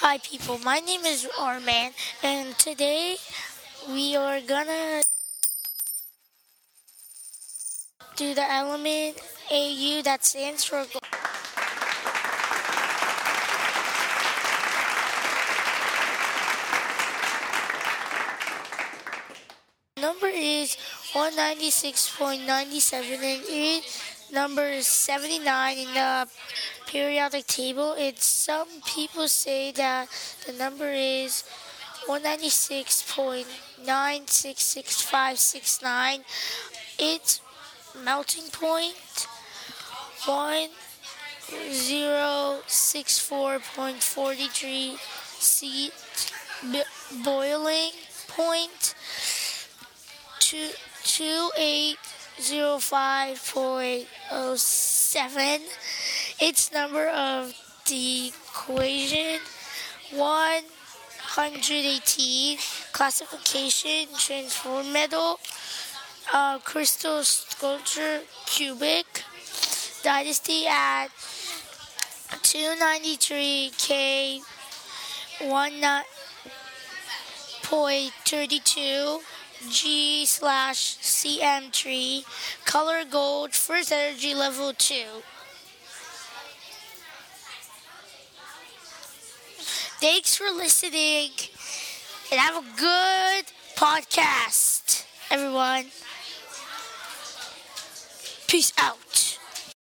Hi, people. My name is Arman, and today we are gonna do the element AU that stands for. Number is 196.97 and it number is 79 in the periodic table. It's some people say that the number is 196.966569. Its melting point 1064.43 C boiling point two two eight zero five point oh seven. Its number of the equation one hundred eighteen. Classification transform metal. Uh, crystal structure cubic. Density at 293K 1.32 G slash CM3 color gold first energy level 2. Thanks for listening and have a good podcast, everyone. Peace out.